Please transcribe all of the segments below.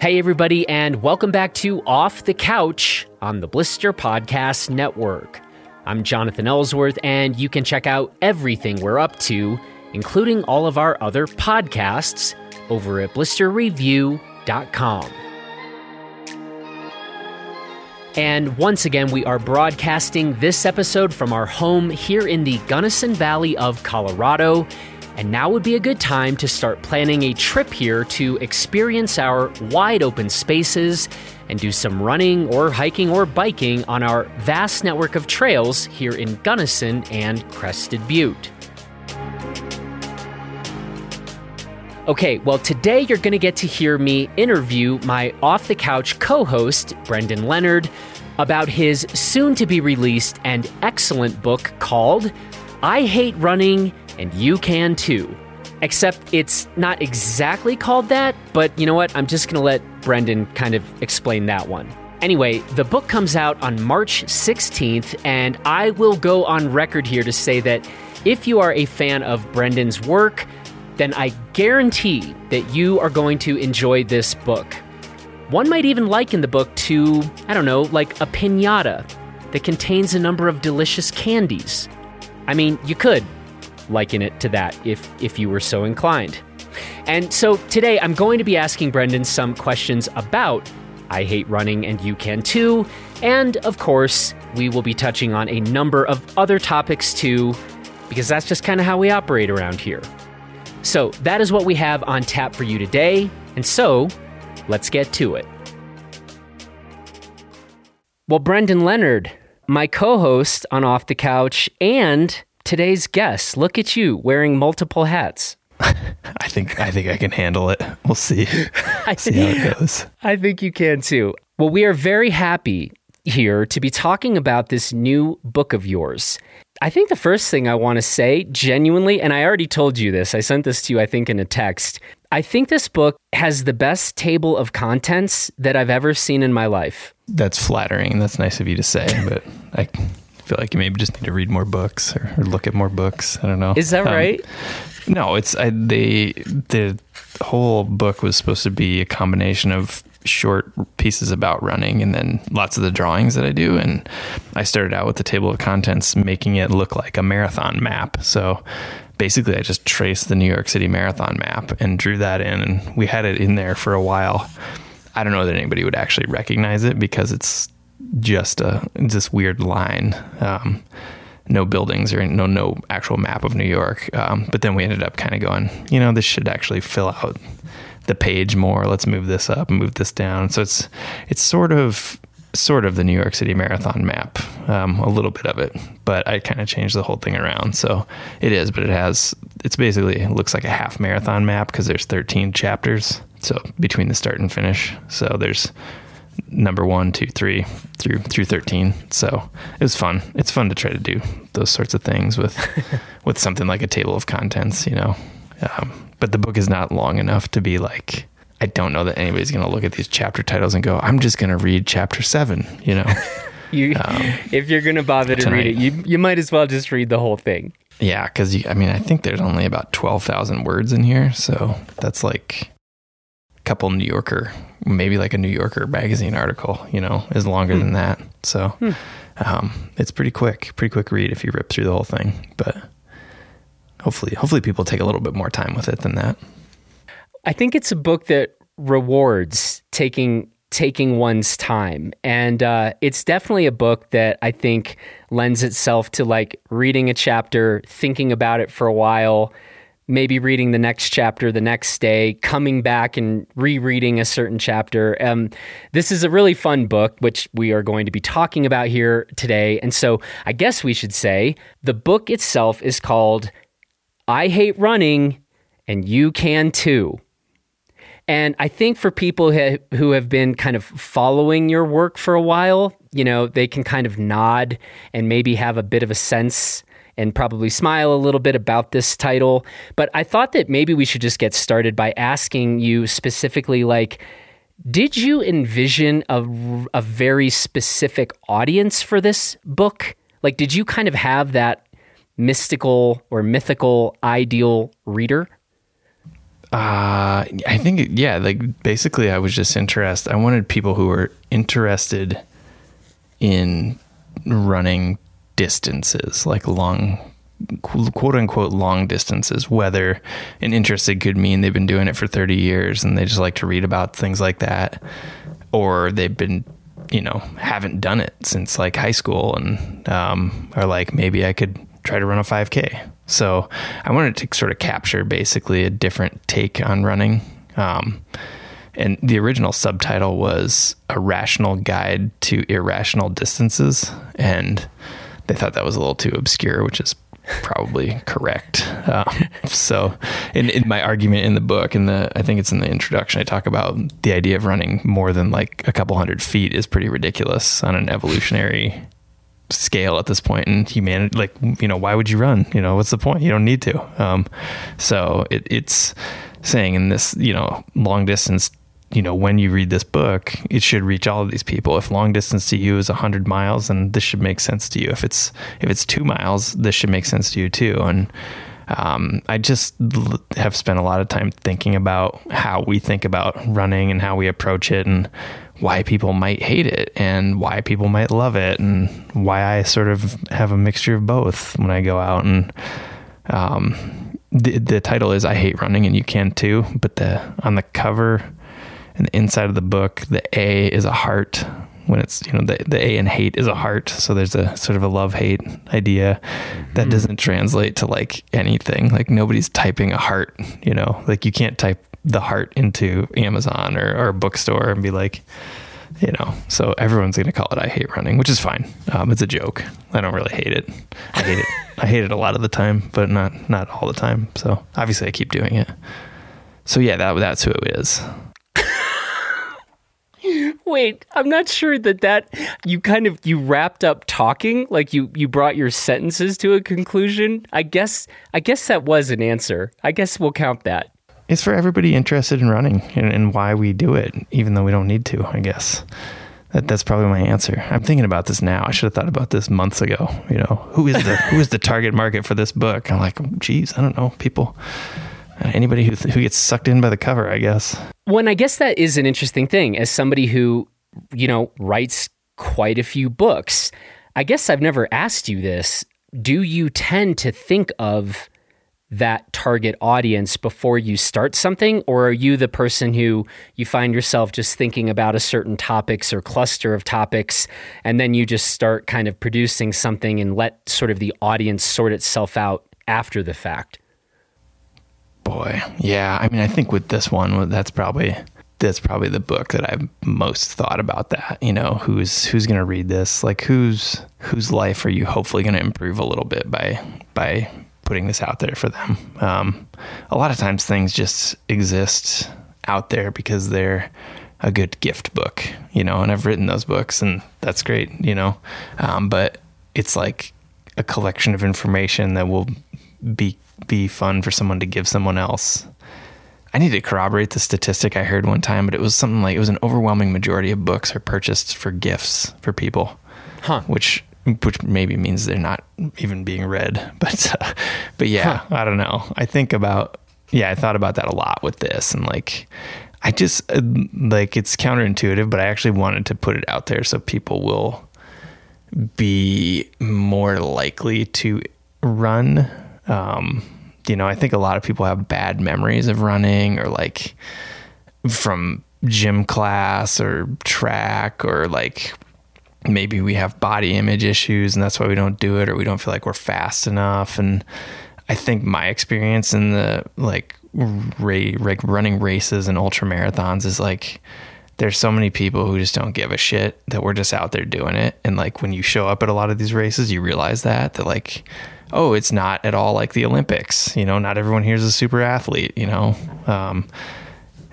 Hey, everybody, and welcome back to Off the Couch on the Blister Podcast Network. I'm Jonathan Ellsworth, and you can check out everything we're up to, including all of our other podcasts, over at blisterreview.com. And once again, we are broadcasting this episode from our home here in the Gunnison Valley of Colorado. And now would be a good time to start planning a trip here to experience our wide open spaces and do some running or hiking or biking on our vast network of trails here in Gunnison and Crested Butte. Okay, well, today you're going to get to hear me interview my off the couch co host, Brendan Leonard, about his soon to be released and excellent book called I Hate Running and You Can Too. Except it's not exactly called that, but you know what? I'm just to let Brendan kind of explain that one. Anyway, the book comes out on March 16th, and I will go on record here to say that if you are a fan of Brendan's work, then I guarantee that you are going to enjoy this book. One might even liken the book to, I don't know, like a pinata that contains a number of delicious candies. I mean, you could liken it to that if, if you were so inclined. And so today I'm going to be asking Brendan some questions about I Hate Running and You Can Too. And of course, we will be touching on a number of other topics too, because that's just kind of how we operate around here. So that is what we have on tap for you today. And so let's get to it. Well, Brendan Leonard, my co host on Off the Couch, and today's guest. Look at you wearing multiple hats. I think I think I can handle it. We'll see. I see how it goes. I think you can too. Well, we are very happy here to be talking about this new book of yours. I think the first thing I want to say, genuinely, and I already told you this, I sent this to you, I think, in a text. I think this book has the best table of contents that I've ever seen in my life. That's flattering. That's nice of you to say, but I feel like you maybe just need to read more books or, or look at more books. I don't know. Is that um, right? No, it's I, they the whole book was supposed to be a combination of short pieces about running and then lots of the drawings that I do. And I started out with the table of contents, making it look like a marathon map. So basically, I just traced the New York City Marathon map and drew that in, and we had it in there for a while. I don't know that anybody would actually recognize it because it's just a this weird line. Um, no buildings or no no actual map of New York. Um, but then we ended up kind of going, you know, this should actually fill out the page more. Let's move this up move this down. So it's it's sort of sort of the New York City Marathon map, um, a little bit of it, but I kind of changed the whole thing around. So it is, but it has it's basically it looks like a half marathon map because there's 13 chapters. So between the start and finish, so there's number one, two, three through through 13. So it was fun. It's fun to try to do those sorts of things with with something like a table of contents, you know. Um, but the book is not long enough to be like I don't know that anybody's going to look at these chapter titles and go, "I'm just going to read chapter 7," you know. you um, if you're going to bother to read it, you you might as well just read the whole thing. Yeah, cuz I mean, I think there's only about 12,000 words in here, so that's like couple New Yorker, maybe like a New Yorker magazine article, you know, is longer hmm. than that. So hmm. um, it's pretty quick, pretty quick read if you rip through the whole thing, but hopefully hopefully people take a little bit more time with it than that. I think it's a book that rewards taking taking one's time and uh, it's definitely a book that i think lends itself to like reading a chapter thinking about it for a while maybe reading the next chapter the next day coming back and rereading a certain chapter um, this is a really fun book which we are going to be talking about here today and so i guess we should say the book itself is called I hate running, and you can too. And I think for people who have been kind of following your work for a while, you know, they can kind of nod and maybe have a bit of a sense and probably smile a little bit about this title. But I thought that maybe we should just get started by asking you specifically, like, did you envision a, a very specific audience for this book? Like, did you kind of have that mystical or mythical ideal reader? Uh, I think, yeah, like basically, I was just interested. I wanted people who were interested in running distances, like long, quote unquote, long distances. Whether an interested could mean they've been doing it for 30 years and they just like to read about things like that, or they've been, you know, haven't done it since like high school and um, are like, maybe I could try to run a 5K. So I wanted to sort of capture basically a different take on running. Um, and the original subtitle was A Rational Guide to Irrational Distances. And they thought that was a little too obscure, which is probably correct. Um, so, in, in, my argument in the book, in the I think it's in the introduction, I talk about the idea of running more than like a couple hundred feet is pretty ridiculous on an evolutionary scale at this point in humanity. Like, you know, why would you run? You know, what's the point? You don't need to. Um, so it, it's saying in this, you know, long distance, you know, when you read this book, it should reach all of these people. If long distance to you is a hundred miles, then this should make sense to you. If it's if it's two miles, this should make sense to you too. And um, I just have spent a lot of time thinking about how we think about running and how we approach it, and why people might hate it and why people might love it and why I sort of have a mixture of both when I go out and um, the the title is I hate running and you can too but the on the cover and the inside of the book the A is a heart when it's you know the the A in hate is a heart so there's a sort of a love hate idea that mm-hmm. doesn't translate to like anything like nobody's typing a heart you know like you can't type the heart into Amazon or, or a bookstore and be like, you know, so everyone's going to call it I hate running, which is fine. Um, it's a joke. I don't really hate it. I hate it. I hate it a lot of the time, but not, not all the time. So obviously I keep doing it. So yeah, that, that's who it is. Wait, I'm not sure that that you kind of you wrapped up talking like you you brought your sentences to a conclusion. I guess I guess that was an answer. I guess we'll count that it's for everybody interested in running and, and, why we do it, even though we don't need to, I guess. That, that's probably my answer. I'm thinking about this now. I should have thought about this months ago. You know, who is the who is the target market for this book? I'm like, geez, I don't know. People, Uh, anybody who who gets sucked in by the cover, I guess. When I guess that is an interesting thing. As somebody who, you know, writes quite a few books, I guess I've never asked you this. Do you tend to think of that target audience before you start something? Or are you the person who you find yourself just thinking about a certain topics or cluster of topics, and then you just start kind of producing something and let sort of the audience sort itself out after the fact? Boy, yeah. I mean, I think with this one, that's probably that's probably the book that I've most thought about that. You know, who's who's going to read this? Like, whose whose life are you hopefully going to improve a little bit by by putting this out there for them. Um, a lot of times things just exist out there because they're a good gift book, you know, and I've written those books and that's great, you know. Um, but it's like a collection of information that will be be fun for someone to give someone else. I need to corroborate the statistic I heard one time, but it was something like it was an overwhelming majority of books are purchased for gifts for people. Huh. Which which maybe means they're not even being read. But uh, but yeah, huh. I don't know. I think about yeah, I thought about that a lot with this, and like I just uh, like it's counterintuitive, but I actually wanted to put it out there so people will be more likely to run. Um, you know, I think a lot of people have bad memories of running or like from gym class or track or like maybe we have body image issues and that's why we don't do it or we don't feel like we're fast enough. And i think my experience in the like ra- like running races and ultra marathons is like there's so many people who just don't give a shit that we're just out there doing it. And like when you show up at a lot of these races you realize that that like oh it's not at all like the olympics you know not everyone here is a super athlete you know um,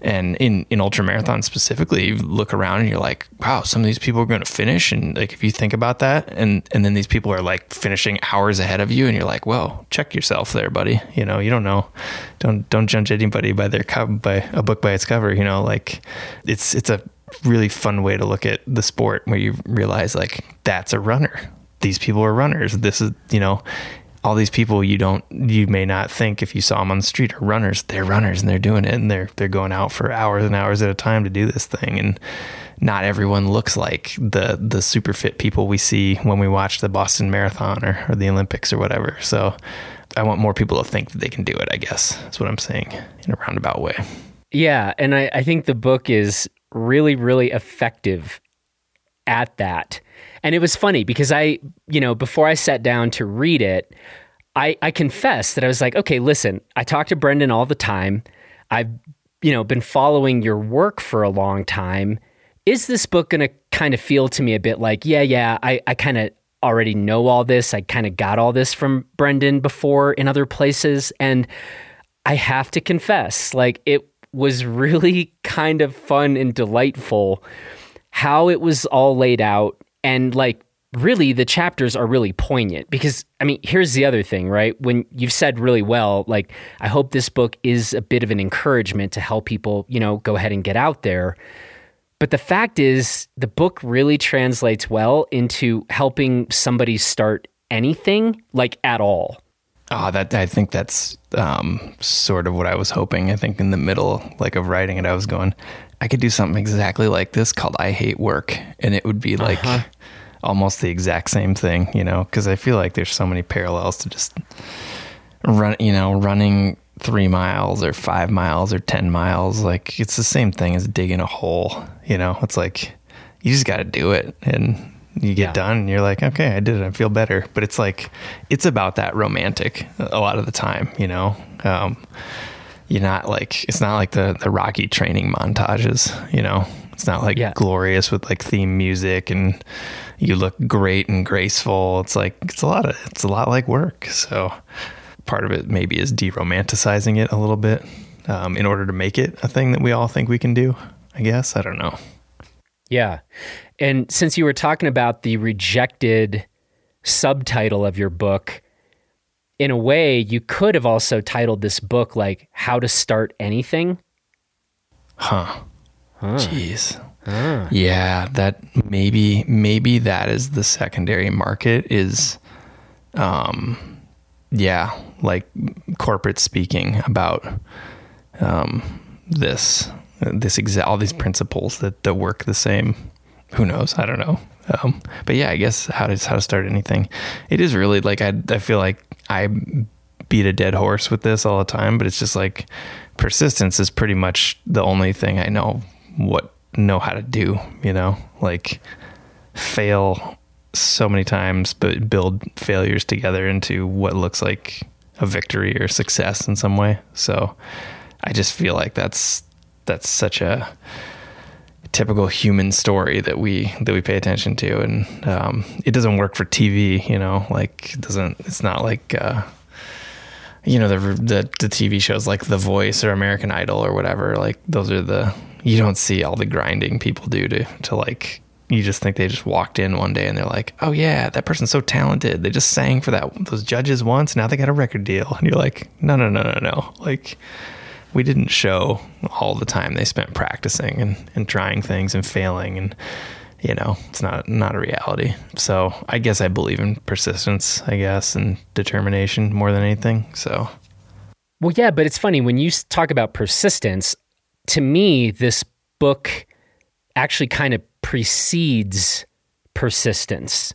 and in, in ultra marathon specifically, you look around and you're like, wow, some of these people are going to finish. And like, if you think about that, and, and then these people are like finishing hours ahead of you, and you're like, well, check yourself there, buddy. You know, you don't know, don't, don't judge anybody by their by a book by its cover. You know, like it's, it's a really fun way to look at the sport where you realize like that's a runner. These people are runners. This is, you know, all these people you don't you may not think if you saw them on the street are runners. They're runners and they're doing it and they're they're going out for hours and hours at a time to do this thing. And not everyone looks like the the super fit people we see when we watch the Boston Marathon or, or the Olympics or whatever. So I want more people to think that they can do it I guess that's what I'm saying in a roundabout way. Yeah. And I, I think the book is really really effective at that and it was funny because I, you know, before I sat down to read it, I, I confess that I was like, okay, listen, I talk to Brendan all the time. I've, you know, been following your work for a long time. Is this book going to kind of feel to me a bit like, yeah, yeah, I, I kind of already know all this. I kind of got all this from Brendan before in other places. And I have to confess, like, it was really kind of fun and delightful how it was all laid out and like really the chapters are really poignant because I mean, here's the other thing, right? When you've said really well, like, I hope this book is a bit of an encouragement to help people, you know, go ahead and get out there. But the fact is, the book really translates well into helping somebody start anything, like at all. Oh, that I think that's um, sort of what I was hoping. I think in the middle, like of writing it, I was going, I could do something exactly like this called "I Hate Work," and it would be like uh-huh. Almost the exact same thing, you know? Because I feel like there's so many parallels to just run, you know, running three miles or five miles or ten miles. Like it's the same thing as digging a hole, you know? It's like you just got to do it, and you get yeah. done and you're like okay i did it i feel better but it's like it's about that romantic a lot of the time you know um, you're not like it's not like the the Rocky training montages, you know. It's not like yeah. glorious with like theme music and you look great and graceful. It's like it's a lot of it's a lot like work. So part of it maybe is de-romanticizing it a little bit um, in order to make it a thing that we all think we can do. I guess I don't know. Yeah, and since you were talking about the rejected subtitle of your book, in a way, you could have also titled this book like "How to Start Anything." Huh. Huh. Jeez. Huh. Yeah, that maybe maybe that is the secondary market is um yeah, like corporate speaking about um this this exa- all these principles that that work the same. Who knows? I don't know. Um, but yeah, I guess how to how to start anything. It is really like I I feel like I beat a dead horse with this all the time, but it's just like persistence is pretty much the only thing I know what know how to do, you know? Like fail so many times but build failures together into what looks like a victory or success in some way. So I just feel like that's that's such a typical human story that we that we pay attention to, and um, it doesn't work for TV. You know, like it doesn't. It's not like uh, you know the, the the TV shows like The Voice or American Idol or whatever. Like those are the you don't see all the grinding people do to to like you just think they just walked in one day and they're like, "Oh yeah, that person's so talented. They just sang for that those judges once. Now they got a record deal." And you're like, "No, no, no, no, no." Like we didn't show all the time they spent practicing and, and trying things and failing and you know it's not not a reality so i guess i believe in persistence i guess and determination more than anything so well yeah but it's funny when you talk about persistence to me this book actually kind of precedes persistence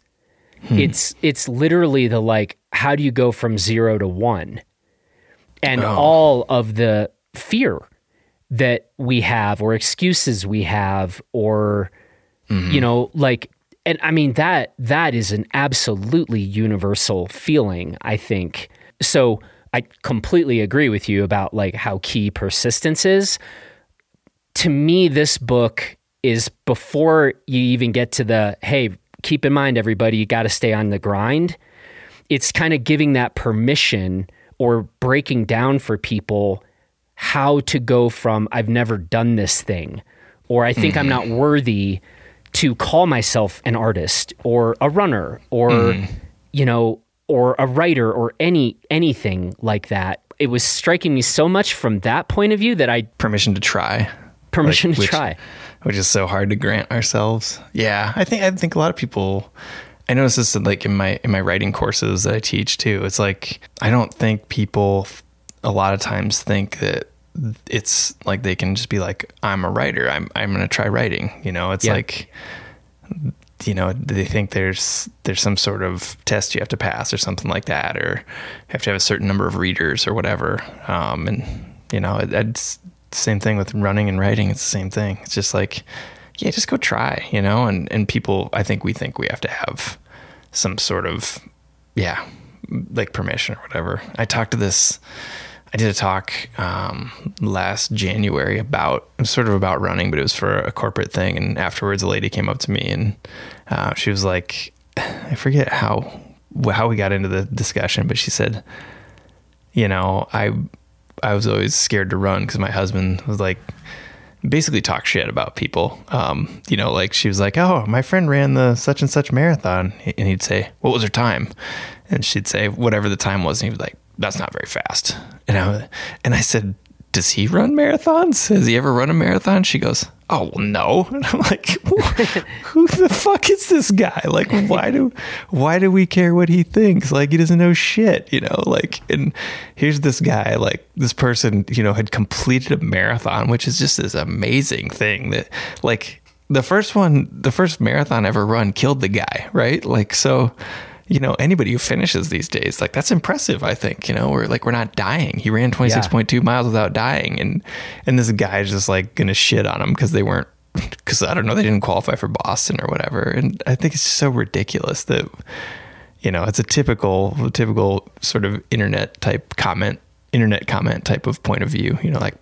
hmm. it's it's literally the like how do you go from 0 to 1 and oh. all of the fear that we have or excuses we have or mm-hmm. you know like and i mean that that is an absolutely universal feeling i think so i completely agree with you about like how key persistence is to me this book is before you even get to the hey keep in mind everybody you got to stay on the grind it's kind of giving that permission or breaking down for people how to go from I've never done this thing or I think mm. I'm not mm-hmm. worthy to call myself an artist or a runner or mm. you know or a writer or any anything like that. It was striking me so much from that point of view that I permission to try. Permission like, to which, try. Which is so hard to grant ourselves. Yeah, I think I think a lot of people I notice this like in my in my writing courses that I teach too. It's like I don't think people a lot of times think that it's like they can just be like I'm a writer. I'm I'm going to try writing, you know. It's yeah. like you know, they think there's there's some sort of test you have to pass or something like that or have to have a certain number of readers or whatever. Um, and you know, it, it's same thing with running and writing. It's the same thing. It's just like yeah, just go try, you know, and, and people, I think we think we have to have some sort of, yeah, like permission or whatever. I talked to this, I did a talk um, last January about sort of about running, but it was for a corporate thing. And afterwards, a lady came up to me and uh, she was like, I forget how how we got into the discussion, but she said, you know, I I was always scared to run because my husband was like, basically talk shit about people. Um, you know, like she was like, "Oh, my friend ran the such and such marathon," and he'd say, "What was her time?" And she'd say, "Whatever the time was," and he was like, "That's not very fast." And I and I said, "Does he run marathons? Has he ever run a marathon?" She goes, oh well, no and i'm like who the fuck is this guy like why do why do we care what he thinks like he doesn't know shit you know like and here's this guy like this person you know had completed a marathon which is just this amazing thing that like the first one the first marathon ever run killed the guy right like so you know, anybody who finishes these days, like that's impressive, I think, you know, we're like, we're not dying. He ran 26.2 yeah. miles without dying. And, and this guy's just like going to shit on him because they weren't, because I don't know, they didn't qualify for Boston or whatever. And I think it's so ridiculous that, you know, it's a typical, typical sort of internet type comment, internet comment type of point of view, you know, like,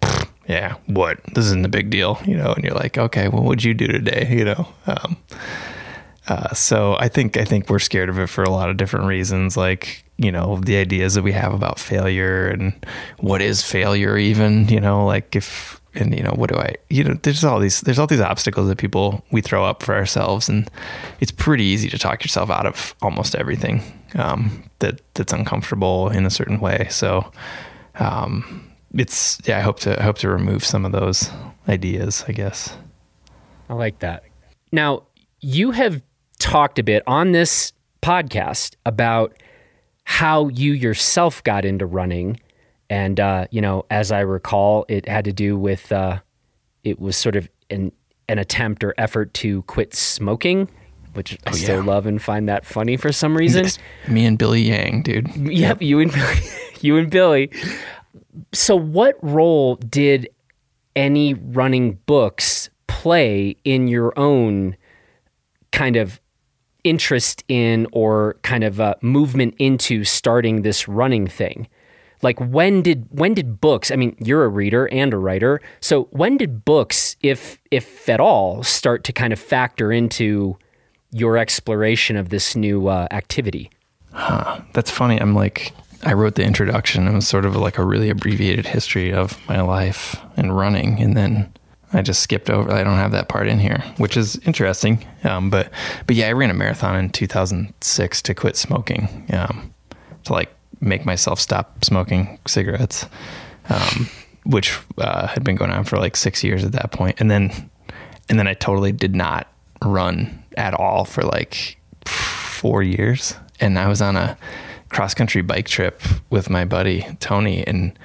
yeah, what? This isn't a big deal, you know, and you're like, okay, well, what'd you do today? You know, um, uh, so I think I think we're scared of it for a lot of different reasons, like you know the ideas that we have about failure and what is failure, even you know, like if and you know what do I you know there's all these there's all these obstacles that people we throw up for ourselves, and it's pretty easy to talk yourself out of almost everything um, that that's uncomfortable in a certain way. So um, it's yeah, I hope to I hope to remove some of those ideas. I guess. I like that. Now you have talked a bit on this podcast about how you yourself got into running. And, uh, you know, as I recall, it had to do with, uh, it was sort of an, an attempt or effort to quit smoking, which I oh, still yeah. love and find that funny for some reason. Me and Billy Yang, dude. Yep, yep. you and Billy, you and Billy. So, what role did any running books play in your own kind of interest in or kind of movement into starting this running thing? Like when did when did books? I mean, you're a reader and a writer, so when did books, if if at all, start to kind of factor into your exploration of this new uh, activity? Huh. That's funny. I'm like, I wrote the introduction. It was sort of like a really abbreviated history of my life and running, and then I just skipped over. I don't have that part in here, which is interesting. Um, but but yeah, I ran a marathon in 2006 to quit smoking, um, to like make myself stop smoking cigarettes, um, which uh, had been going on for like six years at that point, and then and then I totally did not run at all for like four years, and I was on a cross country bike trip with my buddy Tony and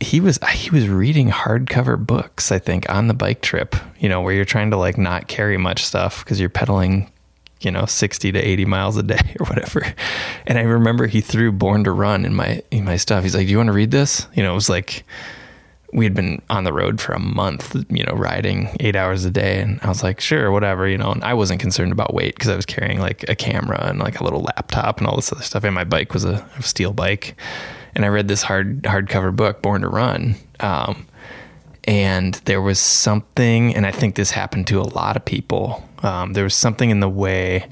he was uh, he was reading hardcover books i think on the bike trip you know where you're trying to like not carry much stuff because you're pedaling you know 60 to 80 miles a day or whatever. And i remember he threw born to run in my in my stuff. He's like do you want to read this? You know it was like we had been on the road for a month you know riding eight hours a day. And i was like sure whatever you know. And i wasn't concerned about weight because i was carrying like a camera and like a little laptop and all this other stuff. And my bike was a steel bike and I read this hard hardcover book, Born to Run. Um, and there was something, and I think this happened to a lot of people. Um, there was something in the way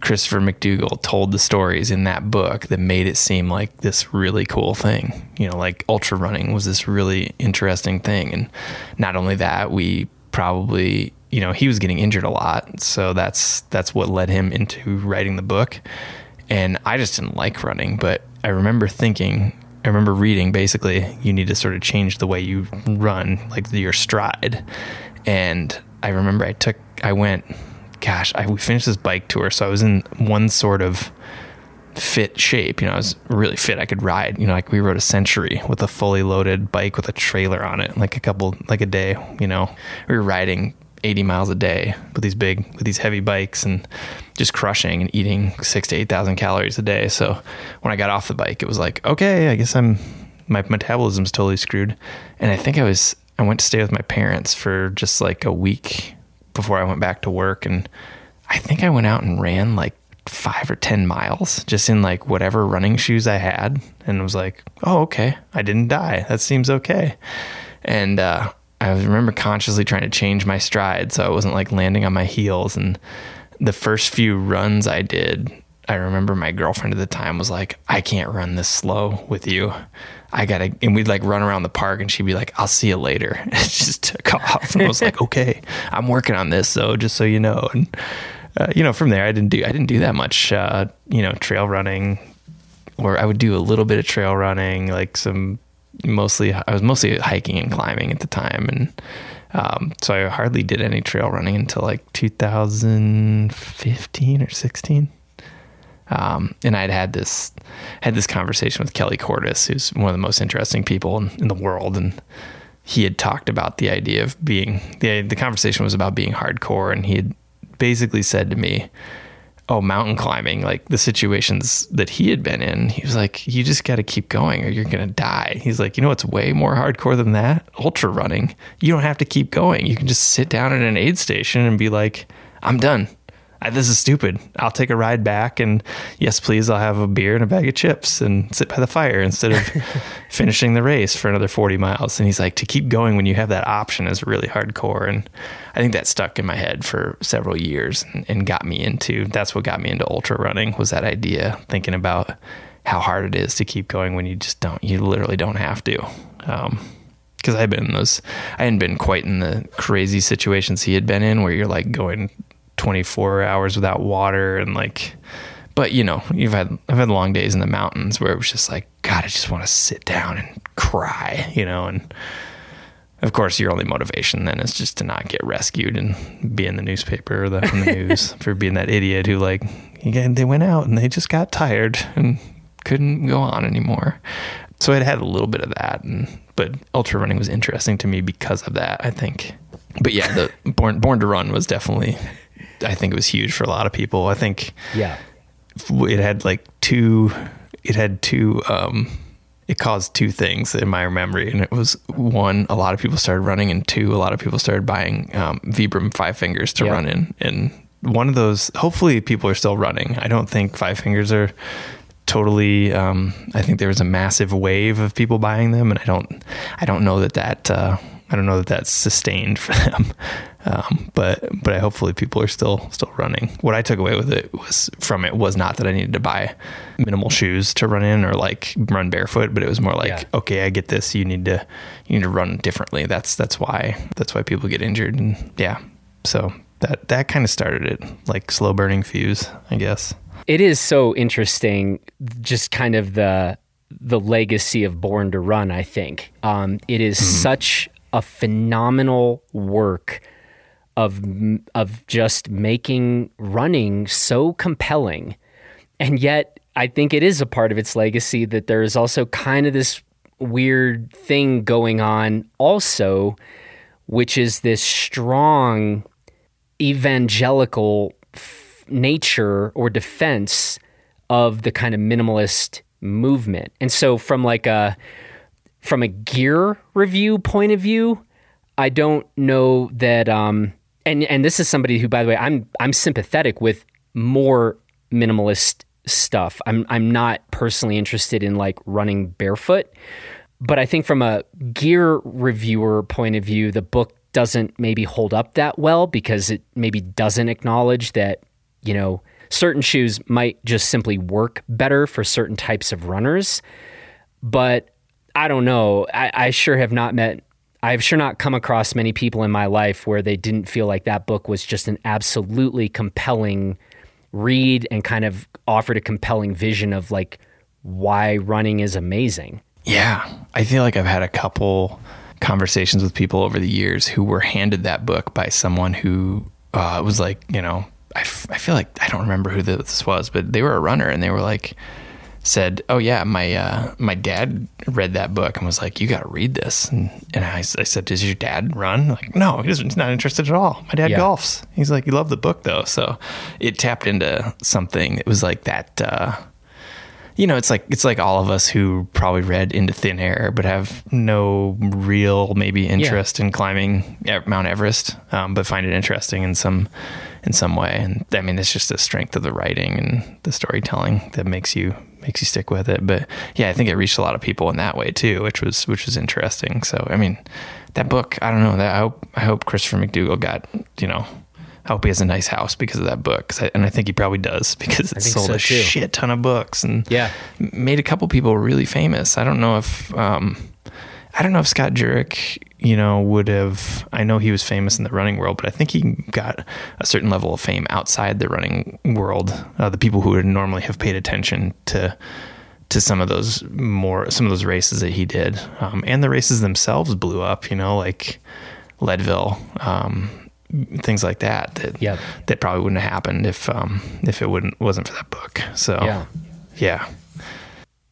Christopher McDougall told the stories in that book that made it seem like this really cool thing. You know, like ultra running was this really interesting thing. And not only that, we probably, you know, he was getting injured a lot. So that's that's what led him into writing the book. And I just didn't like running, but I remember thinking, I remember reading basically, you need to sort of change the way you run, like your stride. And I remember I took, I went, gosh, I, we finished this bike tour. So I was in one sort of fit shape. You know, I was really fit. I could ride. You know, like we rode a century with a fully loaded bike with a trailer on it, like a couple, like a day. You know, we were riding 80 miles a day with these big, with these heavy bikes and just crushing and eating six to 8,000 calories a day. So when I got off the bike, it was like, okay, I guess I'm, my metabolism's totally screwed. And I think I was, I went to stay with my parents for just like a week before I went back to work. And I think I went out and ran like five or 10 miles just in like whatever running shoes I had and was like, oh, okay, I didn't die. That seems okay. And, uh, I remember consciously trying to change my stride so I wasn't like landing on my heels. And the first few runs I did, I remember my girlfriend at the time was like, I can't run this slow with you. I gotta, and we'd like run around the park and she'd be like, I'll see you later. And it just took off. And I was like, okay, I'm working on this. So just so you know. And, uh, you know, from there, I didn't do, I didn't do that much, uh, you know, trail running or I would do a little bit of trail running, like some mostly I was mostly hiking and climbing at the time, and um, so I hardly did any trail running until like 2015 or 16. Um, and I'd had this had this conversation with Kelly Cordes, who's one of the most interesting people in, in the world, and he had talked about the idea of being the the conversation was about being hardcore, and he had basically said to me, oh, mountain climbing, like the situations that he had been in, he was like, you just got to keep going or you're going to die. He's like, you know what's way more hardcore than that? Ultra running. You don't have to keep going. You can just sit down at an aid station and be like, I'm done. I, this is stupid. I'll take a ride back and yes, please, I'll have a beer and a bag of chips and sit by the fire instead of finishing the race for another 40 miles. And he's like, to keep going when you have that option is really hardcore. And I think that stuck in my head for several years and, and got me into, that's what got me into ultra running was that idea, thinking about how hard it is to keep going when you just don't, you literally don't have to. Um, because I've been in those, I hadn't been quite in the crazy situations he had been in where you're like going 24 hours without water and like but you know you've had i've had long days in the mountains where it was just like god i just want to sit down and cry you know and of course your only motivation then is just to not get rescued and be in the newspaper or the, the news for being that idiot who like again they went out and they just got tired and couldn't go on anymore. So it had a little bit of that and but ultra running was interesting to me because of that i think. But yeah the born born to run was definitely I think it was huge for a lot of people. I think yeah, it had like two. It had two. Um, it caused two things in my memory, and it was one, a lot of people started running, and two, a lot of people started buying um, Vibram Five Fingers to run in. And one of those, hopefully, people are still running. I don't think Five Fingers are totally. Um, I think there was a massive wave of people buying them, and I don't, I don't know that that. Uh, I don't know that that's sustained for them. Um, but but I, hopefully people are still still running. What I took away with it was from it was not that I needed to buy minimal shoes to run in or like run barefoot, but it was more like yeah. okay, I get this. You need to you need to run differently. That's that's why that's why people get injured and yeah. So that that kind of started it, like slow burning fuse, I guess. It is so interesting, just kind of the the legacy of Born to Run. I think um, it is mm-hmm. such a phenomenal work of of just making running so compelling. And yet I think it is a part of its legacy that there is also kind of this weird thing going on also which is this strong evangelical f- nature or defense of the kind of minimalist movement. And so from like a from a gear review point of view, I don't know that um, and and this is somebody who, by the way, I'm I'm sympathetic with more minimalist stuff. I'm I'm not personally interested in like running barefoot, but I think from a gear reviewer point of view, the book doesn't maybe hold up that well because it maybe doesn't acknowledge that you know certain shoes might just simply work better for certain types of runners. But I don't know. I, I sure have not met I've sure not come across many people in my life where they didn't feel like that book was just an absolutely compelling read and kind of offered a compelling vision of like why running is amazing. Yeah. I feel like I've had a couple conversations with people over the years who were handed that book by someone who uh, was like, you know, I, f- I feel like I don't remember who this was, but they were a runner and they were like said, "Oh yeah, my uh, my dad read that book and was like, you got to read this." And, and I, I, said, "Does your dad run?" Like, no, he he's not interested at all. My dad yeah. golfs. He's like, he loved the book though, so it tapped into something. It was like that. Uh, you know, it's like it's like all of us who probably read Into Thin Air, but have no real maybe interest yeah. in climbing Mount Everest, um, but find it interesting in some in some way. And I mean, it's just the strength of the writing and the storytelling that makes you makes you stick with it. But yeah, I think it reached a lot of people in that way too, which was which was interesting. So I mean, that book, I don't know. That I hope I hope Christopher McDougall got you know I hope he has a nice house because of that book. I, and I think he probably does because it sold so a too. shit ton of books and yeah, made a couple people really famous. I don't know if, um, I don't know if Scott Jurek, you know, would have, I know he was famous in the running world, but I think he got a certain level of fame outside the running world. Uh, the people who would normally have paid attention to, to some of those more, some of those races that he did. Um, and the races themselves blew up, you know, like Leadville, um, things like that that yep. that probably wouldn't have happened if um, if it wouldn't wasn't for that book. So yeah. yeah.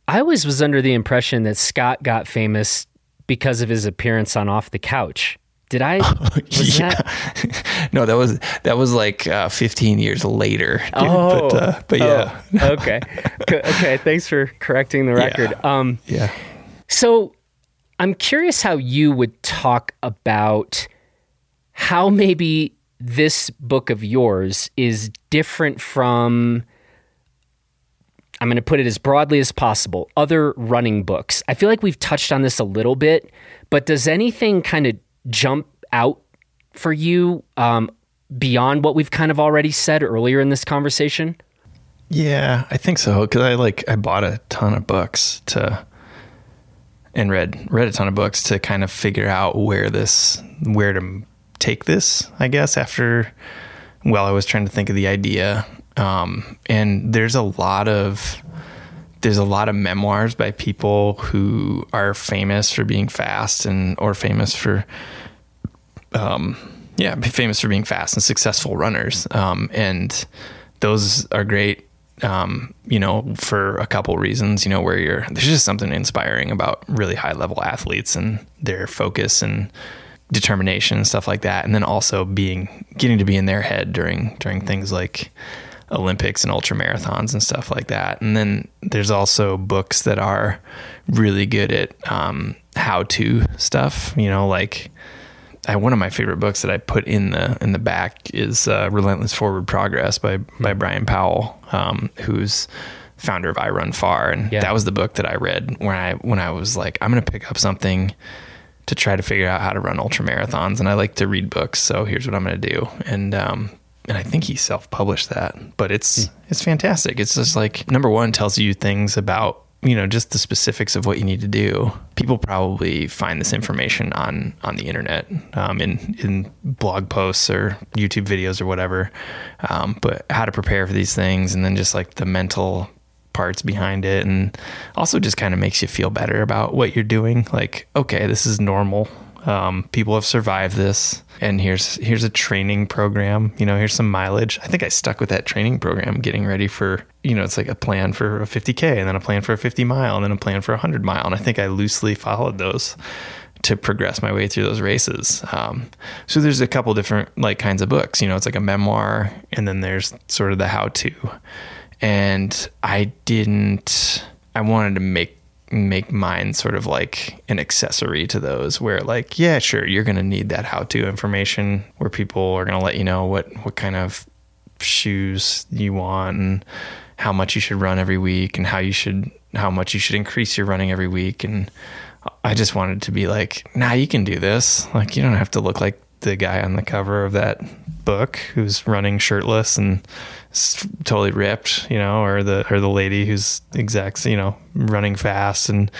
I always was under the impression that Scott got famous because of his appearance on Off the Couch. Did I? yeah. That... no, that was that was like uh, 15 years later. Dude. Oh, but, uh, but yeah. Oh, okay. okay. Thanks for correcting the record. Yeah. Um, yeah. So I'm curious how you would talk about how maybe this book of yours is different from I'm going to put it as broadly as possible other running books. I feel like we've touched on this a little bit, but does anything kind of jump out for you um, beyond what we've kind of already said earlier in this conversation? Yeah, I think so because I like I bought a ton of books to and read read a ton of books to kind of figure out where this where to take this, I guess, after, well, I was trying to think of the idea. Um, and there's a lot of, there's a lot of memoirs by people who are famous for being fast and, or famous for, um, yeah, famous for being fast and successful runners. Um, and those are great um, you know, for a couple reasons, you know, where you're, there's just something inspiring about really high level athletes and their focus and determination and stuff like that and then also being getting to be in their head during during things like Olympics and ultra marathons and stuff like that. And then there's also books that are really good at um, how to stuff. You know, like I, one of my favorite books that I put in the in the back is uh, "Relentless Forward Progress" by by Bryon Powell, um, who's founder of iRunFar, and yeah. that was the book that I read when I when I was like, I'm going to pick up something to try to figure out how to run ultra marathons. And I like to read books, so here's what I'm going to do. And um, and I think he self published that, but it's mm. it's fantastic. It's just like number one tells you things about you know just the specifics of what you need to do. People probably find this information on on the internet, um, in in blog posts or YouTube videos or whatever. Um, but how to prepare for these things, and then just like the mental parts behind it and also just kind of makes you feel better about what you're doing like okay this is normal um, people have survived this and here's here's a training program you know here's some mileage i think i stuck with that training program getting ready for you know it's like a plan for a 50k and then a plan for a 50 mile and then a plan for a 100 mile and i think i loosely followed those to progress my way through those races. Um, so there's a couple different like kinds of books. You know, it's like a memoir, and then there's sort of the how to and I didn't. I wanted to make make mine sort of like an accessory to those where like yeah sure you're going to need that how to information where people are going to let you know what what kind of shoes you want and how much you should run every week and how you should how much you should increase your running every week. And I just wanted to be like nah you can do this. Like you don't have to look like the guy on the cover of that book who's running shirtless and totally ripped, you know, or the or the lady who's exact, you know, running fast and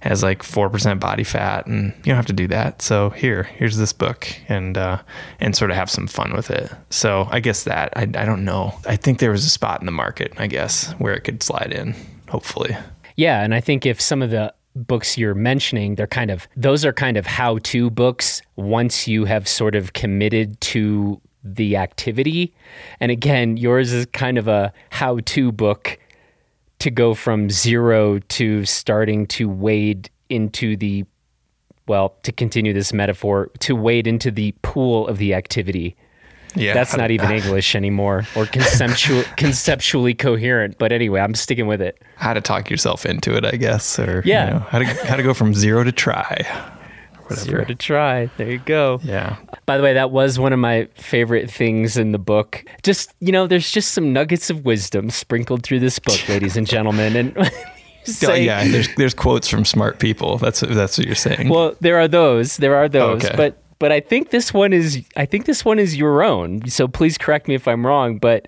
has like four percent body fat, and you don't have to do that. So here, here's this book, and uh, and sort of have some fun with it. So I guess that I I don't know. I think there was a spot in the market, I guess, where it could slide in. Hopefully. Yeah, and I think if some of the books you're mentioning, they're kind of those are kind of how-to books once you have sort of committed to the activity. And again, yours is kind of a how to book to go from zero to starting to wade into the, well, to continue this metaphor, to wade into the pool of the activity. Yeah, That's not even English anymore or conceptual, conceptually coherent. But anyway, I'm sticking with it. how to talk yourself into it, I guess, or Yeah. you know, how to how to go from zero to try. Whatever. Zero to try. There you go. Yeah, By the way, that was one of my favorite things in the book. Just, you know, there's just some nuggets of wisdom sprinkled through this book, ladies and gentlemen. And say, yeah. There's there's quotes from smart people. That's that's what you're saying. well, there are those. There are those. Okay. But but I think this one is I think this one is your own. So please correct me if I'm wrong, but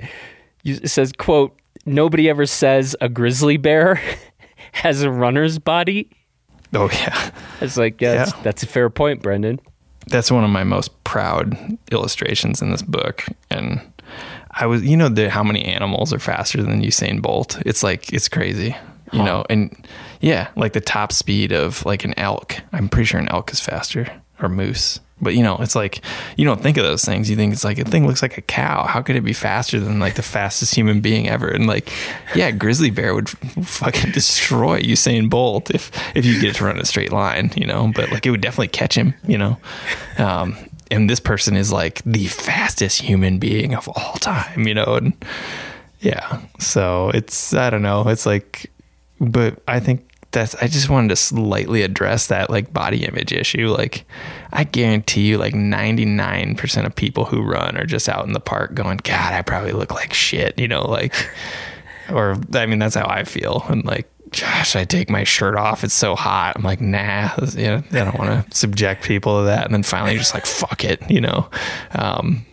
you, it says, quote, nobody ever says a grizzly bear has a runner's body. oh yeah, It's like, yeah, That's, Yeah. that's a fair point, Brendan. that's one of my most proud illustrations in this book. And i was you know the, how many animals are faster than usain bolt? It's like it's crazy you know? And yeah like the top speed of like an elk. I'm pretty sure an elk is faster or moose but you know it's like you don't think of those things. You think it's like a thing looks like a cow. How could it be faster than like the fastest human being ever? And like yeah grizzly bear would fucking destroy usain bolt if if you get it to run a straight line you know? But like it would definitely catch him you know? Um and this person is like the fastest human being of all time you know? And yeah. So it's i don't know. It's like but i think that's i just wanted to slightly address that like body image issue. Like i guarantee you like 99% of people who run are just out in the park going god i probably look like shit you know like or i mean that's how i feel. And like gosh i take my shirt off. It's so hot. I'm like nah you know, i don't want to subject people to that. And then finally just like fuck it you know? Um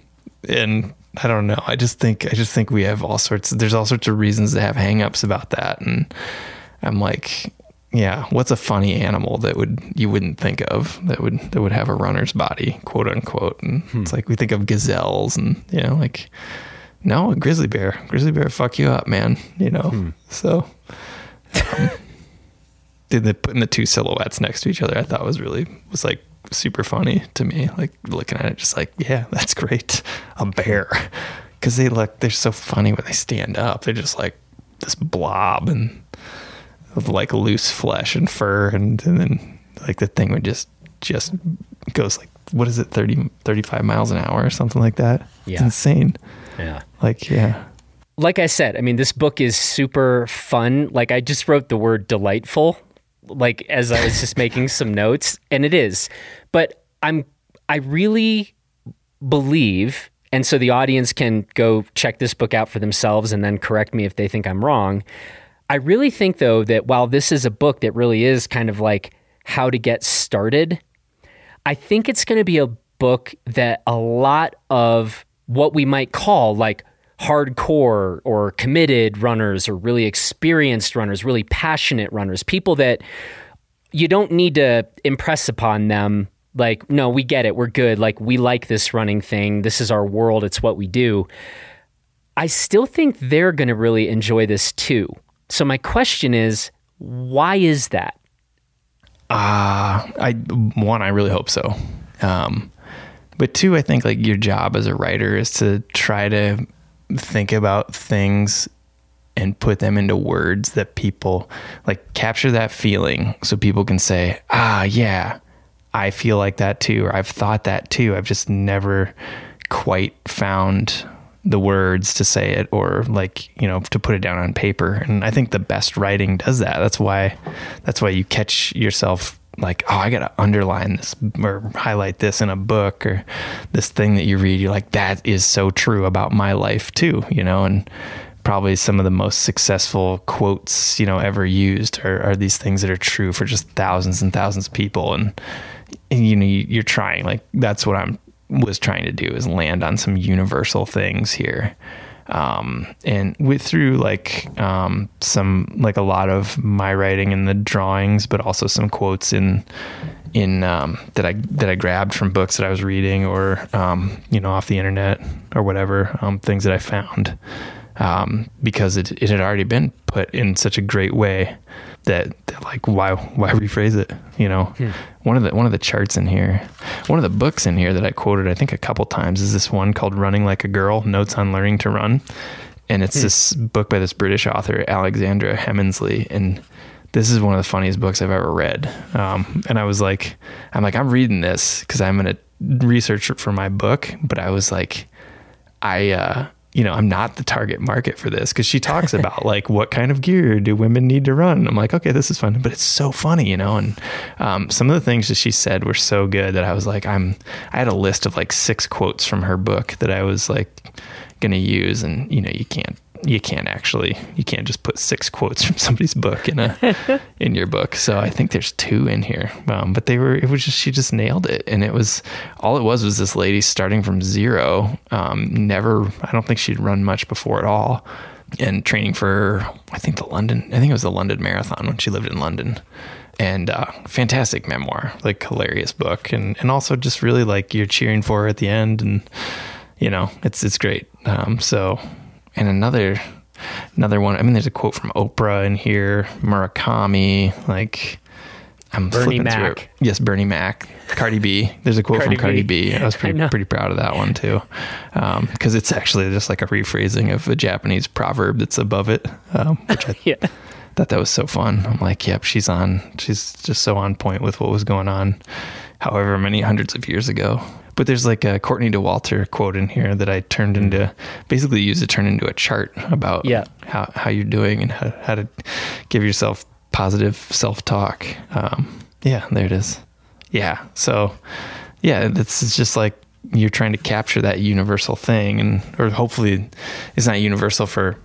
and I don't know. I just think I just think we have all sorts. There's all sorts of reasons to have hangups about that, and I'm like, yeah, what's a funny animal that would you wouldn't think of that would that would have a runner's body, quote unquote? And hmm. it's like we think of gazelles, and you know, like no, a grizzly bear. Grizzly bear fuck you up, man. You know. Hmm. So, um, did the putting the two silhouettes next to each other? I thought was really was like super funny to me. Like looking at it, just like yeah, that's great. A bear, hmm. because they look they're so funny when they stand up. They're just like this blob and of like loose flesh and fur, and, and then like the thing would just just goes like what is it 30 35 miles an hour or something like that it's Yeah. insane Yeah. like yeah like I said, I mean, this book is super fun. Like I just wrote the word delightful, like as I was just making some notes, and it is. But I'm, I really believe, and so the audience can go check this book out for themselves and then correct me if they think I'm wrong. I really think though that while this is a book that really is kind of like how to get started, I think it's going to be a book that a lot of what we might call like hardcore or committed runners or really experienced runners, really passionate runners, people that you don't need to impress upon them like no, we get it. We're good. Like we like this running thing. This is our world. It's what we do. I still think they're going to really enjoy this too. So my question is, why is that? Uh, I one, I really hope so. Um, but two, I think like your job as a writer is to try to think about things and put them into words that people like capture that feeling so people can say, ah, yeah, I feel like that too, or I've thought that too. I've just never quite found the words to say it or like you know to put it down on paper. And i think the best writing does that. That's why that's why you catch yourself like oh i gotta underline this or highlight this in a book or this thing that you read. You're like that is so true about my life too you know? And probably some of the most successful quotes you know ever used are, are these things that are true for just thousands and thousands of people. And, and you know you- you're trying like that's what i'm was trying to do is land on some universal things here. Um, and with through like um, some like a lot of my writing in the drawings but also some quotes in in um, that I that I grabbed from books that I was reading or um, you know off the internet or whatever um, things that I found um, because it, it had already been put in such a great way that, that like why why rephrase it? You know, one of the one of the charts in here, one of the books in here that I quoted I think a couple times is this one called "Running Like a Girl: Notes on Learning to Run," and it's this book by this British author Alexandra Heminsley, and this is one of the funniest books I've ever read. Um, and I was like, I'm like, I'm reading this because I'm gonna research it for my book, but I was like, I. uh you know, I'm not the target market for this because she talks about like what kind of gear do women need to run. I'm like, okay, this is fun, but it's so funny, you know. And um, some of the things that she said were so good that I was like, I'm. I had a list of like six quotes from her book that I was like going to use, and you know, you can't you can't actually you can't just put six quotes from somebody's book in a in your book. So i think there's two in here. Um, but they were it was just she just nailed it. And it was all it was was this lady starting from zero um, never i don't think she'd run much before at all and training for i think the london i think it was the london marathon when she lived in london. And uh, fantastic memoir like hilarious book. And and also just really like you're cheering for her at the end and you know it's it's great. Um, so and another another one. I mean, there's a quote from Oprah in here, Murakami, like I'm Bernie flipping through Mac. Yes, Bernie Mac, Cardi B. There's a quote Cardi from Cardi B. B. I was pretty know. pretty proud of that one too, because it's actually just like a rephrasing of a Japanese proverb that's above it, um, which I Yeah. thought that was so fun. I'm like, yep, she's on. She's just so on point with what was going on, however many hundreds of years ago. But there's like a Courtney Dauwalter quote in here that I turned into, basically used to turn into a chart about Yeah. how, how you're doing and how, how to give yourself positive self talk. Um, yeah, there it is. Yeah. So, yeah, this is just like you're trying to capture that universal thing, and or hopefully it's not universal for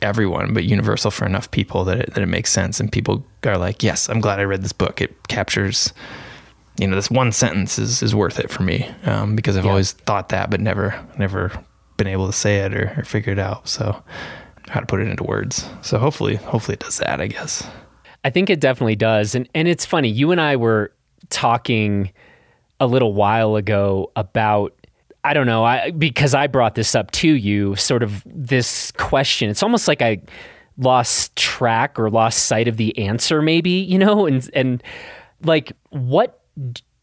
everyone, but universal for enough people that it, that it makes sense, and people are like, "Yes, I'm glad I read this book. It captures." You know, this one sentence is, is worth it for me um, because I've Yeah. always thought that, but never never been able to say it or, or figure it out. So, how to put it into words. So hopefully, hopefully it does that. I guess. I think it definitely does. And and it's funny, you and I were talking a little while ago about I don't know, I because I brought this up to you, sort of this question. It's almost like I lost track or lost sight of the answer maybe, you know, and and like what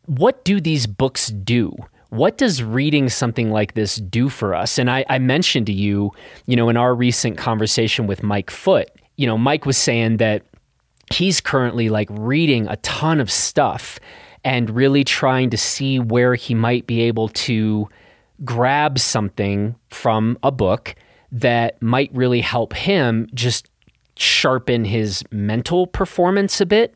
what do these books do? What does reading something like this do for us? And I, I mentioned to you, you know, in our recent conversation with Mike Foote, you know, Mike was saying that he's currently like reading a ton of stuff and really trying to see where he might be able to grab something from a book that might really help him just sharpen his mental performance a bit.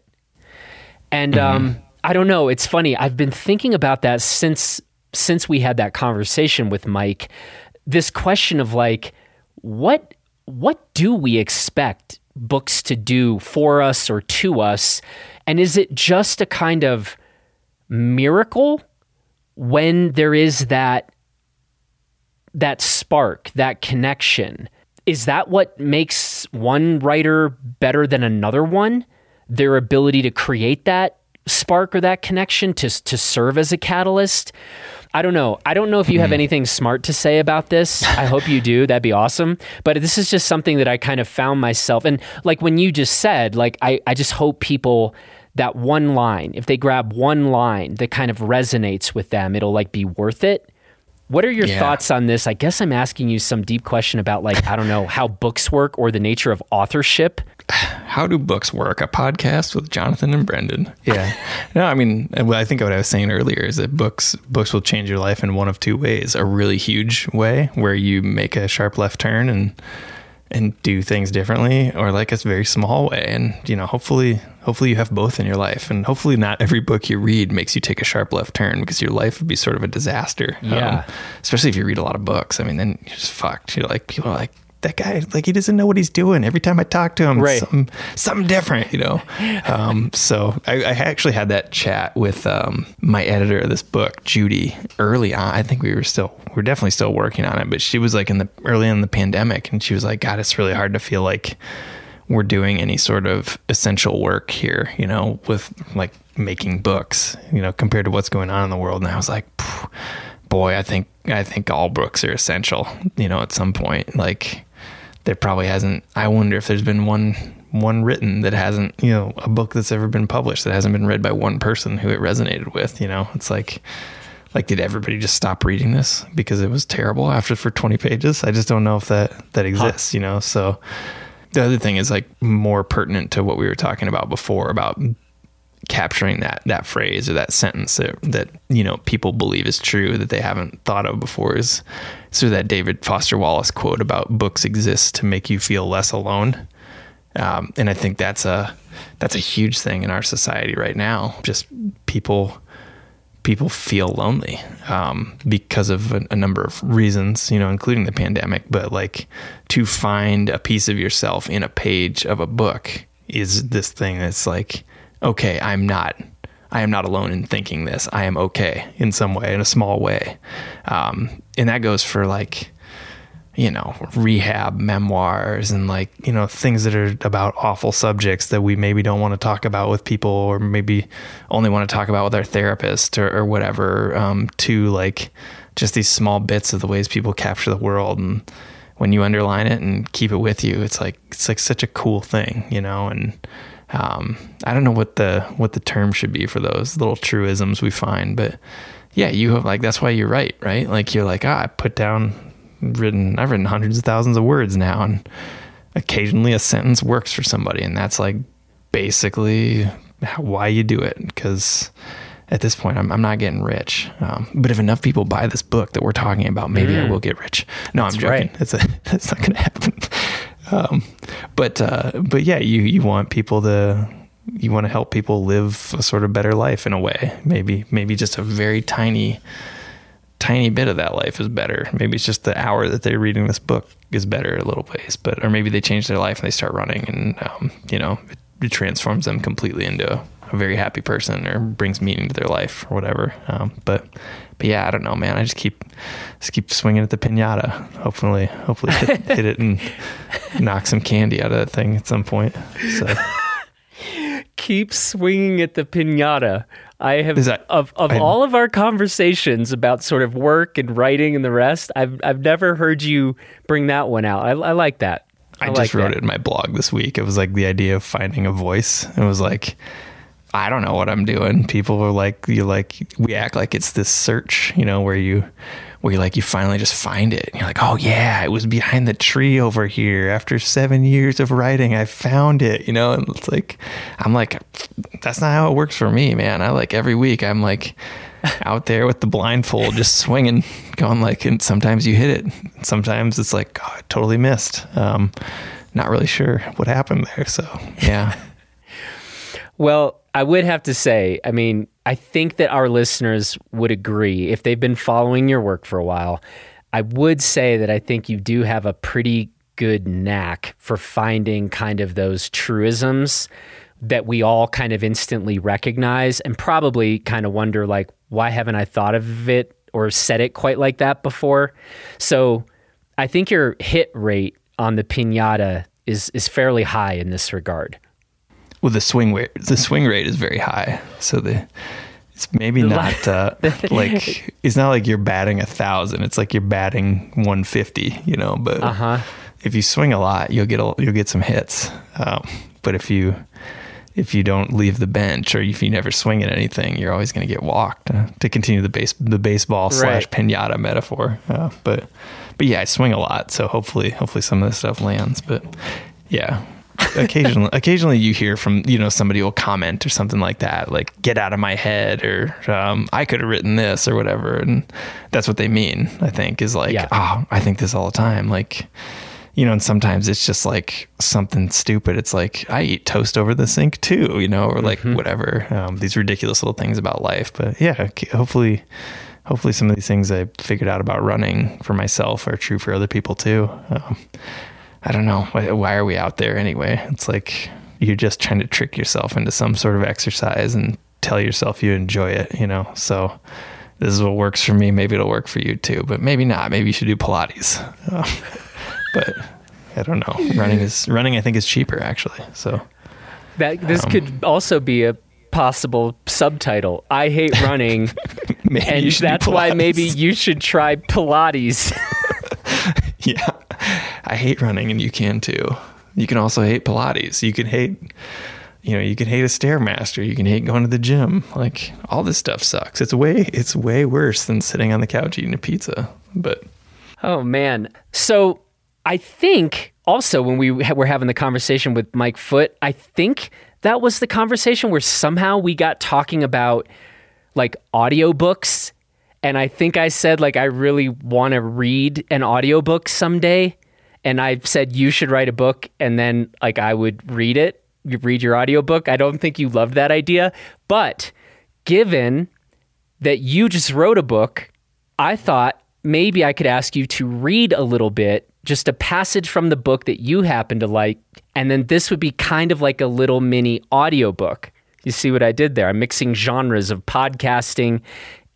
And um, I don't know. It's funny. I've been thinking about that since since we had that conversation with Mike. This question of like, what what do we expect books to do for us or to us, and is it just a kind of miracle when there is that that spark, that connection? Is that what makes one writer better than another one? Their ability to create that spark or that connection to to serve as a catalyst? I don't know. I don't know if you have mm-hmm. anything smart to say about this. I hope you do. That'd be awesome. But this is just something that I kind of found myself and like when you just said, like I, I just hope people that one line, if they grab one line that kind of resonates with them, it'll like be worth it. What are your Yeah. thoughts on this? I guess I'm asking you some deep question about like I don't know how books work or the nature of authorship. How do books work? A podcast with Jonathan and Brendan. Yeah. no, I mean, well, I think what I was saying earlier is that books books will change your life in one of two ways: a really huge way where you make a sharp left turn and and do things differently, or like a very small way. And you know, hopefully, hopefully you have both in your life, and hopefully not every book you read makes you take a sharp left turn because your life would be sort of a disaster. Um, Yeah. especially if you read a lot of books. I mean, then you're just fucked. You're like people are like. That guy, like, he doesn't know what he's doing. Every time I talk to him, Right. something, something different, you know. Um, so I, I actually had that chat with um, my editor of this book, Judy, early on. I think we were still, we were definitely still working on it, but she was like in the early in the pandemic, and she was like, "God, it's really hard to feel like we're doing any sort of essential work here, you know, with like making books, you know, compared to what's going on in the world." And I was like, "Boy, I think I think all books are essential, you know, at some point, like." There probably hasn't i wonder if there's been one one written that hasn't, you know, a book that's ever been published that hasn't been read by one person who it resonated with, you know. It's like like did everybody just stop reading this because it was terrible after for 20 pages? I just don't know if that that exists, huh. you know. So the other thing is like more pertinent to what we were talking about before about capturing that that phrase or that sentence that, that you know people believe is true that they haven't thought of before is of that David Foster Wallace quote about books exist to make you feel less alone. Um, and I think that's a that's a huge thing in our society right now. Just people people feel lonely um, because of a, a, number of reasons, you know, including the pandemic. But like to find a piece of yourself in a page of a book is this thing that's like, okay, I'm not. I am not alone in thinking this. I am okay in some way, in a small way. Um, and that goes for like you know, rehab memoirs and like, you know, things that are about awful subjects that we maybe don't want to talk about with people or maybe only want to talk about with our therapist or, or whatever, um, to like just these small bits of the ways people capture the world. And when you underline it and keep it with you, it's like, it's like such a cool thing, you know, and, um, I don't know what the, what the term should be for those little truisms we find, but yeah, you have like, that's why you write, right? Like you're like, ah, I put down written I've written hundreds of thousands of words now and occasionally a sentence works for somebody and that's like basically why you do it because at this point I'm, I'm not getting rich um, but if enough people buy this book that we're talking about maybe mm. I will get rich no that's I'm joking right. it's a, that's not gonna happen um, but uh, but yeah you you want people to you want to help people live a sort of better life in a way maybe maybe just a very tiny tiny bit of that life is better. Maybe it's just the hour that they're reading this book is better a little ways, but or maybe they change their life and they start running, and um, you know it, it, transforms them completely into a, a, very happy person or brings meaning to their life or whatever. Um, but but yeah, I don't know, man. I just keep just keep swinging at the pinata. Hopefully, hopefully hit, hit it and knock some candy out of that thing at some point. So. keep swinging at the pinata. I have that, of of I, all of our conversations about sort of work and writing and the rest. I've I've never heard you bring that one out. I, I like that. I, I just wrote that. it in my blog this week. It was like the idea of finding a voice. It was like I don't know what I'm doing. People are like you like we act like it's this search, you know, where you where you like you finally just find it. And you're like, oh yeah, it was behind the tree over here. After seven years of writing, I found it. You know, and it's like I'm like, that's not how it works for me, man. I like every week I'm like out there with the blindfold, just swinging, going like, and sometimes you hit it. Sometimes it's like, oh, I totally missed. Um, not really sure what happened there. So yeah. well, I would have to say, I mean, I think that our listeners would agree if they've been following your work for a while. I would say that I think you do have a pretty good knack for finding kind of those truisms that we all kind of instantly recognize and probably kind of wonder like why haven't I thought of it or said it quite like that before? So I think your hit rate on the pinata is is fairly high in this regard. Well, the swing rate the swing rate is very high. So the it's maybe not uh, like it's not like you're batting a thousand. It's like you're batting 150. You know, but uh-huh. if you swing a lot, you'll get a, you'll get some hits. Um, but if you if you don't leave the bench or if you never swing at anything, you're always going to get walked. Uh, to continue the base the baseball right. slash pinata metaphor, uh, but but yeah, I swing a lot, so hopefully hopefully some of this stuff lands. But yeah, occasionally occasionally you hear from you know somebody will comment or something like that like get out of my head or um, i could have written this or whatever and that's what they mean i think is like yeah. oh i think this all the time like you know and sometimes it's just like something stupid it's like i eat toast over the sink too you know or like mm-hmm. whatever um, these ridiculous little things about life but yeah hopefully hopefully some of these things i figured out about running for myself are true for other people too um, I don't know. Why, why are we out there anyway? It's like you're just trying to trick yourself into some sort of exercise and tell yourself you enjoy it, you know? So this is what works for me. Maybe it'll work for you too, but maybe not. Maybe you should do Pilates. But I don't know. Running is running. I think is cheaper actually. So that this um, could also be a possible subtitle. I hate running, and that's why maybe you should try Pilates. I hate running, and you can too. You can also hate Pilates. You can hate, you know, you can hate a stairmaster. You can hate going to the gym. Like all this stuff sucks. It's way, it's way worse than sitting on the couch eating a pizza. But Oh man. So I think also when we were having the conversation with Mike Foote, I think that was the conversation where somehow we got talking about like audiobooks and I think I said like I really want to read an audiobook someday and I said you should write a book and then like I would read it, you read your audiobook. I don't think you loved that idea, but given that you just wrote a book, I thought maybe I could ask you to read a little bit, just a passage from the book that you happen to like, and then this would be kind of like a little mini audiobook. You see what I did there? I'm mixing genres of podcasting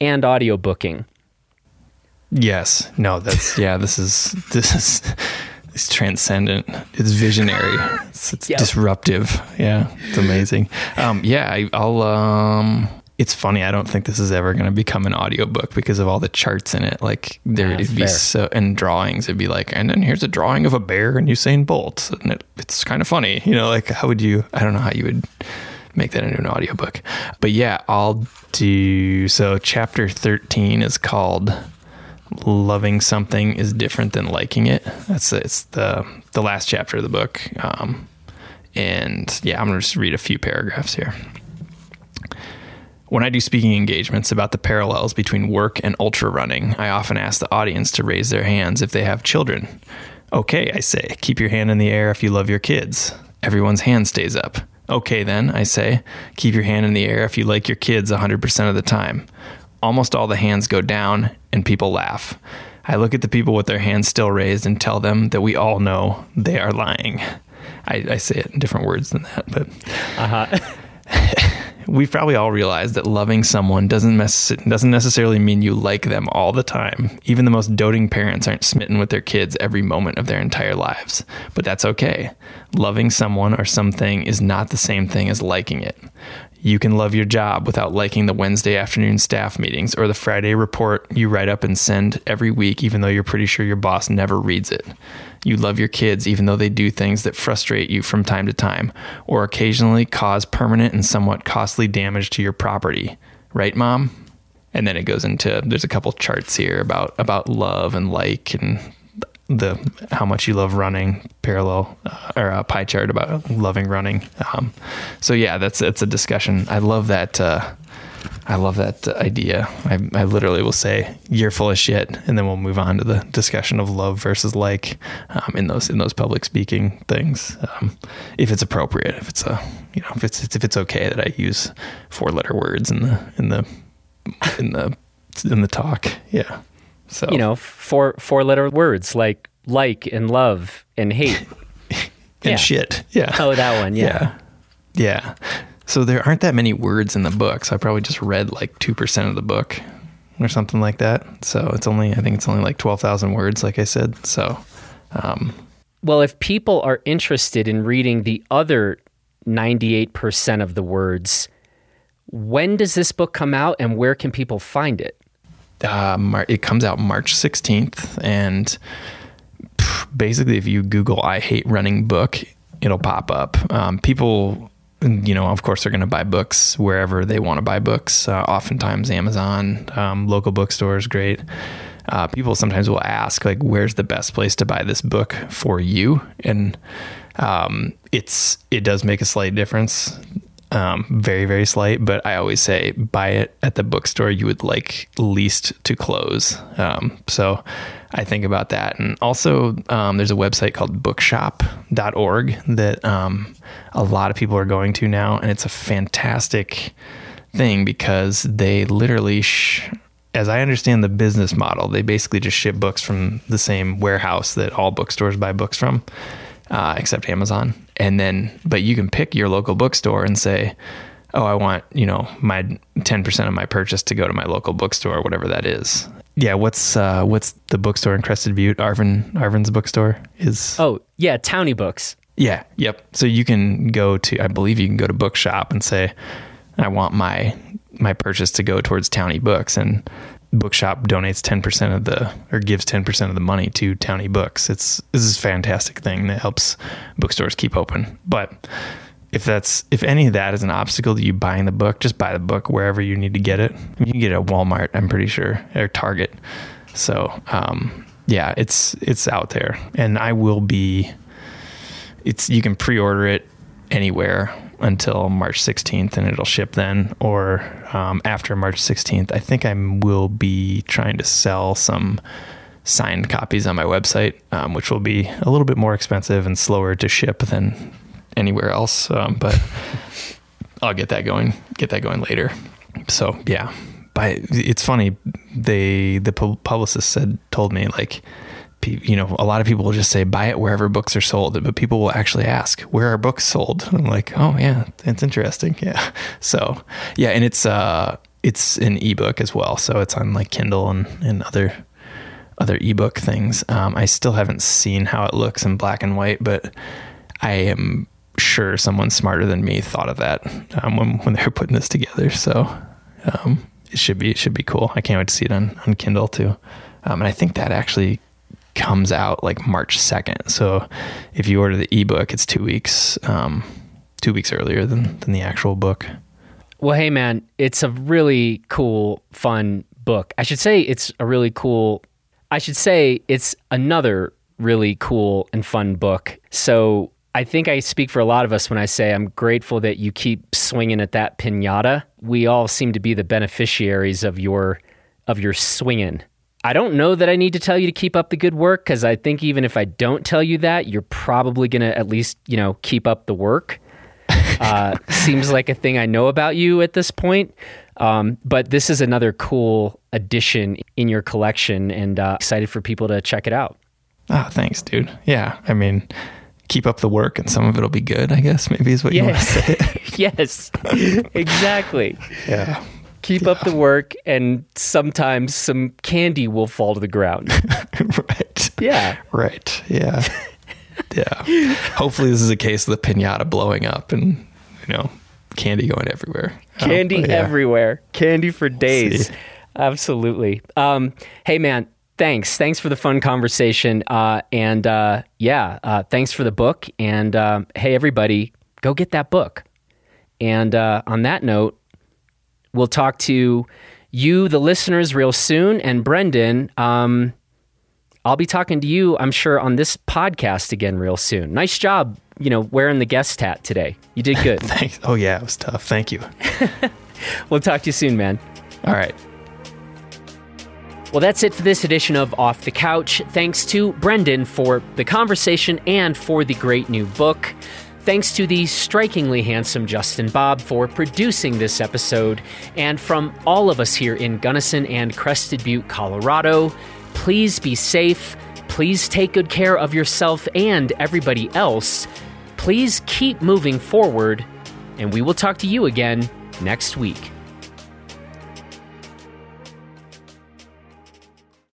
and audiobooking. Yes. No, that's yeah, this is this is it's transcendent. It's visionary. It's, it's Yep. disruptive. Yeah. It's amazing. Um yeah, I, I'll um it's funny. I don't think this is ever going to become an audiobook because of all the charts in it. Like there Yeah, it'd be fair. so and drawings. It'd be like, and then here's a drawing of a bear and Usain Bolt, and it, it's kind of funny. You know, like how would you? I don't know how you would make that into an audiobook. But yeah, I'll do. So chapter thirteen is called "Loving Something is Different Than Liking It." That's it's the the last chapter of the book. Um, and yeah, I'm gonna just read a few paragraphs here. When I do speaking engagements about the parallels between work and ultra running, I often ask the audience to raise their hands if they have children. Okay, I say, keep your hand in the air if you love your kids. Everyone's hand stays up. Okay, then, I say, keep your hand in the air if you like your kids 100% of the time. Almost all the hands go down, and people laugh. I look at the people with their hands still raised and tell them that we all know they are lying. I, I say it in different words than that, but uh-huh. we've probably all realize that loving someone doesn't doesn't necessarily mean you like them all the time. Even the most doting parents aren't smitten with their kids every moment of their entire lives. But that's okay. Loving someone or something is not the same thing as liking it. You can love your job without liking the Wednesday afternoon staff meetings or the Friday report you write up and send every week, even though you're pretty sure your boss never reads it. You love your kids even though they do things that frustrate you from time to time or occasionally cause permanent and somewhat costly damage to your property. Right, mom? And then it goes into there's a couple charts here about about love and like and the how much you love running parallel uh, or a pie chart about loving running. Um, so yeah, that's it's a discussion. I love that. Uh, I love that uh, idea. I, I literally will say you're full of shit, and then we'll move on to the discussion of love versus like um, in those in those public speaking things, um, if it's appropriate, if it's a you know if it's if it's okay that I use four letter words in the in the in the in the talk. Yeah. So You know, four four letter words like like and love and hate. and yeah. shit. Yeah. Oh, that one. Yeah. Yeah. Yeah. So there aren't that many words in the book. So I probably just read like 2% of the book or something like that. So it's only, I think it's only like 12,000 words, like I said. So, um, Well, if people are interested in reading the other 98% of the words, when does this book come out and where can people find it? Uh, Mar- it comes out March 16th. And basically, if you Google I Hate Running book, it'll pop up. Um, people, you know, of course, they're going to buy books wherever they want to buy books. Uh, oftentimes, Amazon, um, local bookstores, great. Uh, people sometimes will ask, like, where's the best place to buy this book for you? And um, it's it does make a slight difference um, very very slight but i always say buy it at the bookstore you would like least to close. Um, so i think about that. And also um, there's a website called bookshop.org that um, a lot of people are going to now. And it's a fantastic thing because they literally sh- as I understand the business model, they basically just ship books from the same warehouse that all bookstores buy books from, uh, except Amazon. And then, but you can pick your local bookstore and say, "Oh, I want you know my ten percent of my purchase to go to my local bookstore, whatever that is." Yeah, what's uh, what's the bookstore in Crested Butte? Arvin Arvin's bookstore is. Oh, yeah, Townie Books. Yeah, yep. So you can go to, I believe you can go to Bookshop and say, I want my my purchase to go towards Townie Books, and bookshop donates 10% of the or gives 10% of the money to Townie Books. It's this is a fantastic thing that helps bookstores keep open. But if that's if any of that is an obstacle to you buying the book, just buy the book wherever you need to get it. I mean, you can get it at Walmart, I'm pretty sure, or Target. So, um, yeah, it's it's out there, and I will be. It's you can pre-order it anywhere until March 16th, and it'll ship then, or um, after March 16th. I think I will be trying to sell some signed copies on my website, um, which will be a little bit more expensive and slower to ship than anywhere else. Um, but I'll get that going. Get that going later. So yeah, but it's funny. They the publicist said told me like. You know, a lot of people will just say buy it wherever books are sold, but people will actually ask where are books sold. And I'm like, oh yeah, it's interesting. Yeah, so yeah, and it's uh, it's an ebook as well, so it's on like Kindle and, and other other ebook things. Um, I still haven't seen how it looks in black and white, but I am sure someone smarter than me thought of that um, when when they were putting this together. So um, it should be it should be cool. I can't wait to see it on on Kindle too. Um, and I think that actually comes out like March second. So if you order the ebook, it's two weeks um, two weeks earlier than than the actual book. Well, hey man, it's a really cool, fun book. I should say it's a really cool. I should say it's another really cool and fun book. So I think I speak for a lot of us when I say I'm grateful that you keep swinging at that pinata. We all seem to be the beneficiaries of your of your swinging. I don't know that I need to tell you to keep up the good work because I think even if I don't tell you that, you're probably going to at least you know keep up the work. Uh, seems like a thing I know about you at this point. Um, but this is another cool addition in your collection, and uh, excited for people to check it out. Oh, thanks, dude. Yeah, I mean, keep up the work and some of it'll be good, I guess, maybe is what yes. you want to say. yes, exactly. Yeah. Keep up the work, and sometimes some candy will fall to the ground. right. Yeah. Right. Yeah. yeah. Hopefully, this is a case of the pinata blowing up and, you know, candy going everywhere. Candy yeah. everywhere. Candy for days. Absolutely. Um, hey, man, thanks. Thanks for the fun conversation. Uh, and uh, yeah, uh, thanks for the book. And um, hey, everybody, go get that book. And uh, on that note, we'll talk to you, the listeners, real soon. And Brendan, um, I'll be talking to you, I'm sure, on this podcast again real soon. Nice job, you know, wearing the guest hat today. You did good. Thanks. Oh, yeah, it was tough. Thank you. we'll talk to you soon, man. All right. Well, that's it for this edition of Off the Couch. Thanks to Brendan for the conversation and for the great new book. Thanks to the strikingly handsome Justin Bob for producing this episode. And from all of us here in Gunnison and Crested Butte, Colorado, please be safe. Please take good care of yourself and everybody else. Please keep moving forward. And we will talk to you again next week.